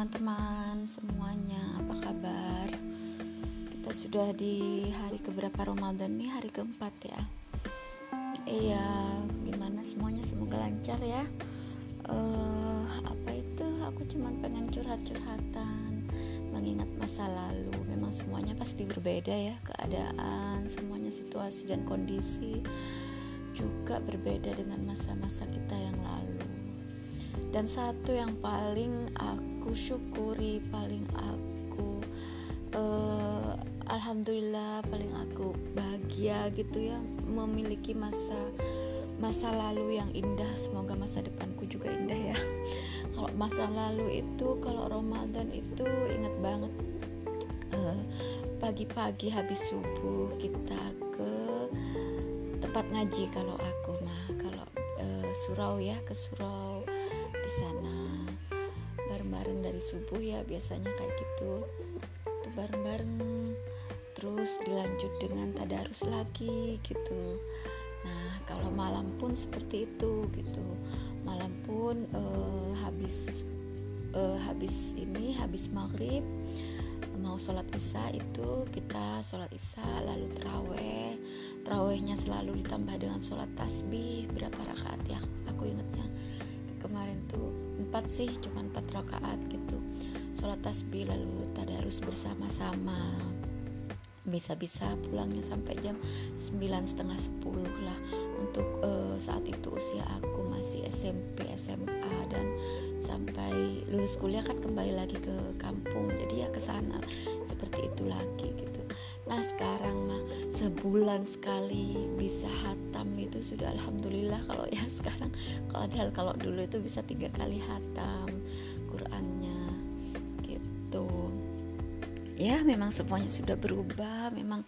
teman-teman semuanya apa kabar? Kita sudah di hari keberapa Ramadan nih? Hari keempat ya? Iya gimana semuanya? Semoga lancar ya. Uh, apa itu? Aku cuma pengen curhat-curhatan mengingat masa lalu. Memang semuanya pasti berbeda ya keadaan semuanya situasi dan kondisi juga berbeda dengan masa-masa kita yang lalu. Dan satu yang paling aku syukuri paling aku uh, alhamdulillah paling aku bahagia gitu ya memiliki masa masa lalu yang indah. Semoga masa depanku juga indah ya. Kalau masa lalu itu kalau Ramadan itu ingat banget uh, pagi-pagi habis subuh kita ke tempat ngaji kalau aku. Mah kalau uh, surau ya ke surau di sana bareng-bareng dari subuh ya biasanya kayak gitu. Tuh bareng-bareng. Terus dilanjut dengan tadarus lagi gitu. Nah kalau malam pun seperti itu gitu. Malam pun uh, habis uh, habis ini habis maghrib mau sholat isya itu kita sholat isya lalu teraweh terawehnya selalu ditambah dengan sholat tasbih. Berapa rakaat ya? Aku ingatnya kemarin tuh empat sih cuma empat rakaat gitu. Sholat tasbih lalu tadarus bersama-sama. Bisa-bisa pulangnya sampai jam sembilan setengah sepuluh lah. Untuk uh, saat itu usia aku masih SMP SMA dan sampai lulus kuliah kan kembali lagi ke kampung. Jadi ya ke sana seperti itu lagi gitu. Nah sekarang sebulan sekali bisa hatam itu sudah alhamdulillah kalau ya sekarang. Kalau kalau dulu itu bisa tiga kali hatam Qurannya gitu. Ya memang semuanya sudah berubah memang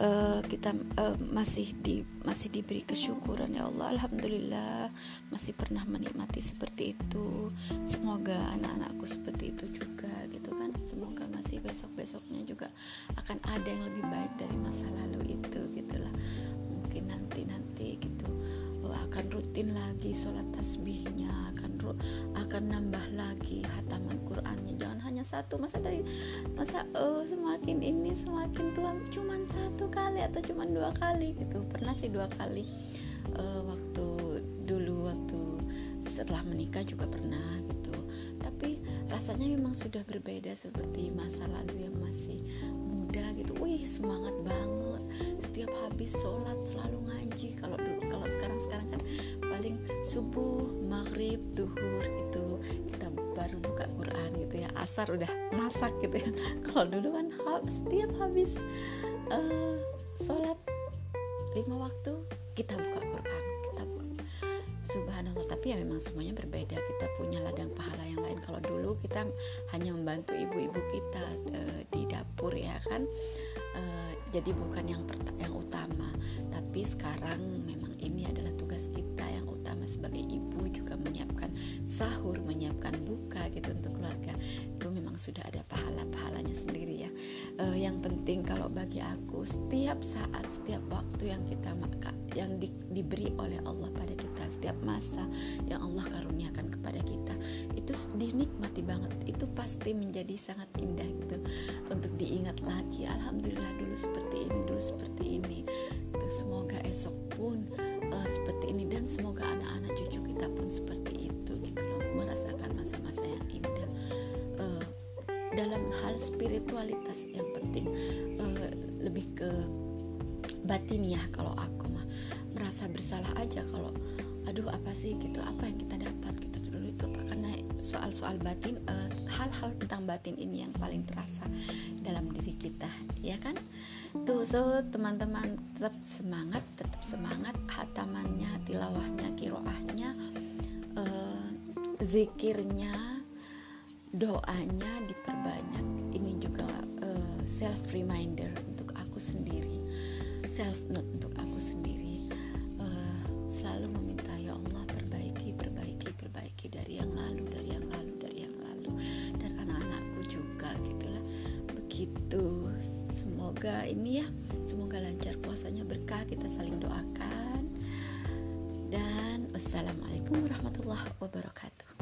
uh, kita uh, masih di masih diberi kesyukuran ya Allah. Alhamdulillah masih pernah menikmati seperti itu. Semoga anak-anakku seperti itu juga gitu kan. Semoga masih besok-besoknya juga akan ada yang lebih baik dari masa lalu itu gitulah mungkin nanti-nanti gitu. Oh, akan rutin lagi sholat tasbihnya akan akan satu masa dari masa oh semakin ini semakin tua cuman satu kali atau cuman dua kali gitu. Pernah sih dua kali. Uh, waktu dulu waktu setelah menikah juga pernah gitu. Tapi rasanya memang sudah berbeda seperti masa lalu yang masih muda gitu. Wih semangat banget. Setiap habis sholat selalu ngaji. Kalau dulu kalau sekarang sekarang kan paling subuh maghrib asar udah masak gitu ya. Kalau dulu kan setiap habis uh, sholat lima waktu kita buka Quran kita buka. Subhanallah tapi ya memang semuanya berbeda. Kita punya ladang pahala yang lain. Kalau dulu kita hanya membantu ibu-ibu kita uh, di dapur ya kan. Uh, jadi bukan yang yang utama. Tapi sekarang memang ini adalah tugas kita yang utama sebagai ibu juga menyiapkan sahur menyiapkan buka gitu untuk keluarga. Itu memang sudah ada pahala-pahalanya sendiri ya. Uh, yang penting kalau bagi aku setiap saat setiap waktu yang kita maka yang di, diberi oleh Allah pada kita setiap masa yang Allah karuniakan kepada kita. Itu dinikmati banget. Itu pasti menjadi sangat indah gitu. Untuk diingat lagi alhamdulillah dulu seperti ini dulu seperti ini. Itu semoga esok pun uh, seperti ini dan semoga anak-anak cucu kita pun seperti itu gitu loh. Merasakan masa-masa yang indah. Uh, dalam hal spiritualitas yang penting uh, lebih ke batin ya kalau aku mah. Merasa bersalah aja kalau aduh apa sih? Gitu apa yang kita dapat? Gitu dulu itu apa karena soal-soal batin hal-hal uh, tentang batin ini yang paling terasa dalam diri kita ya kan? Tuh so teman-teman tetap semangat tetap semangat. Hatamannya tilawahnya kiroahnya uh, zikirnya doanya diperbanyak. Ini juga uh, self reminder untuk aku sendiri. Self note untuk aku sendiri selalu meminta ya Allah perbaiki perbaiki perbaiki dari yang lalu dari yang lalu dari yang lalu dan anak-anakku juga gitulah begitu. Semoga ini ya semoga lancar puasanya berkah kita saling doakan. Dan wassalamualaikum warahmatullahi wabarakatuh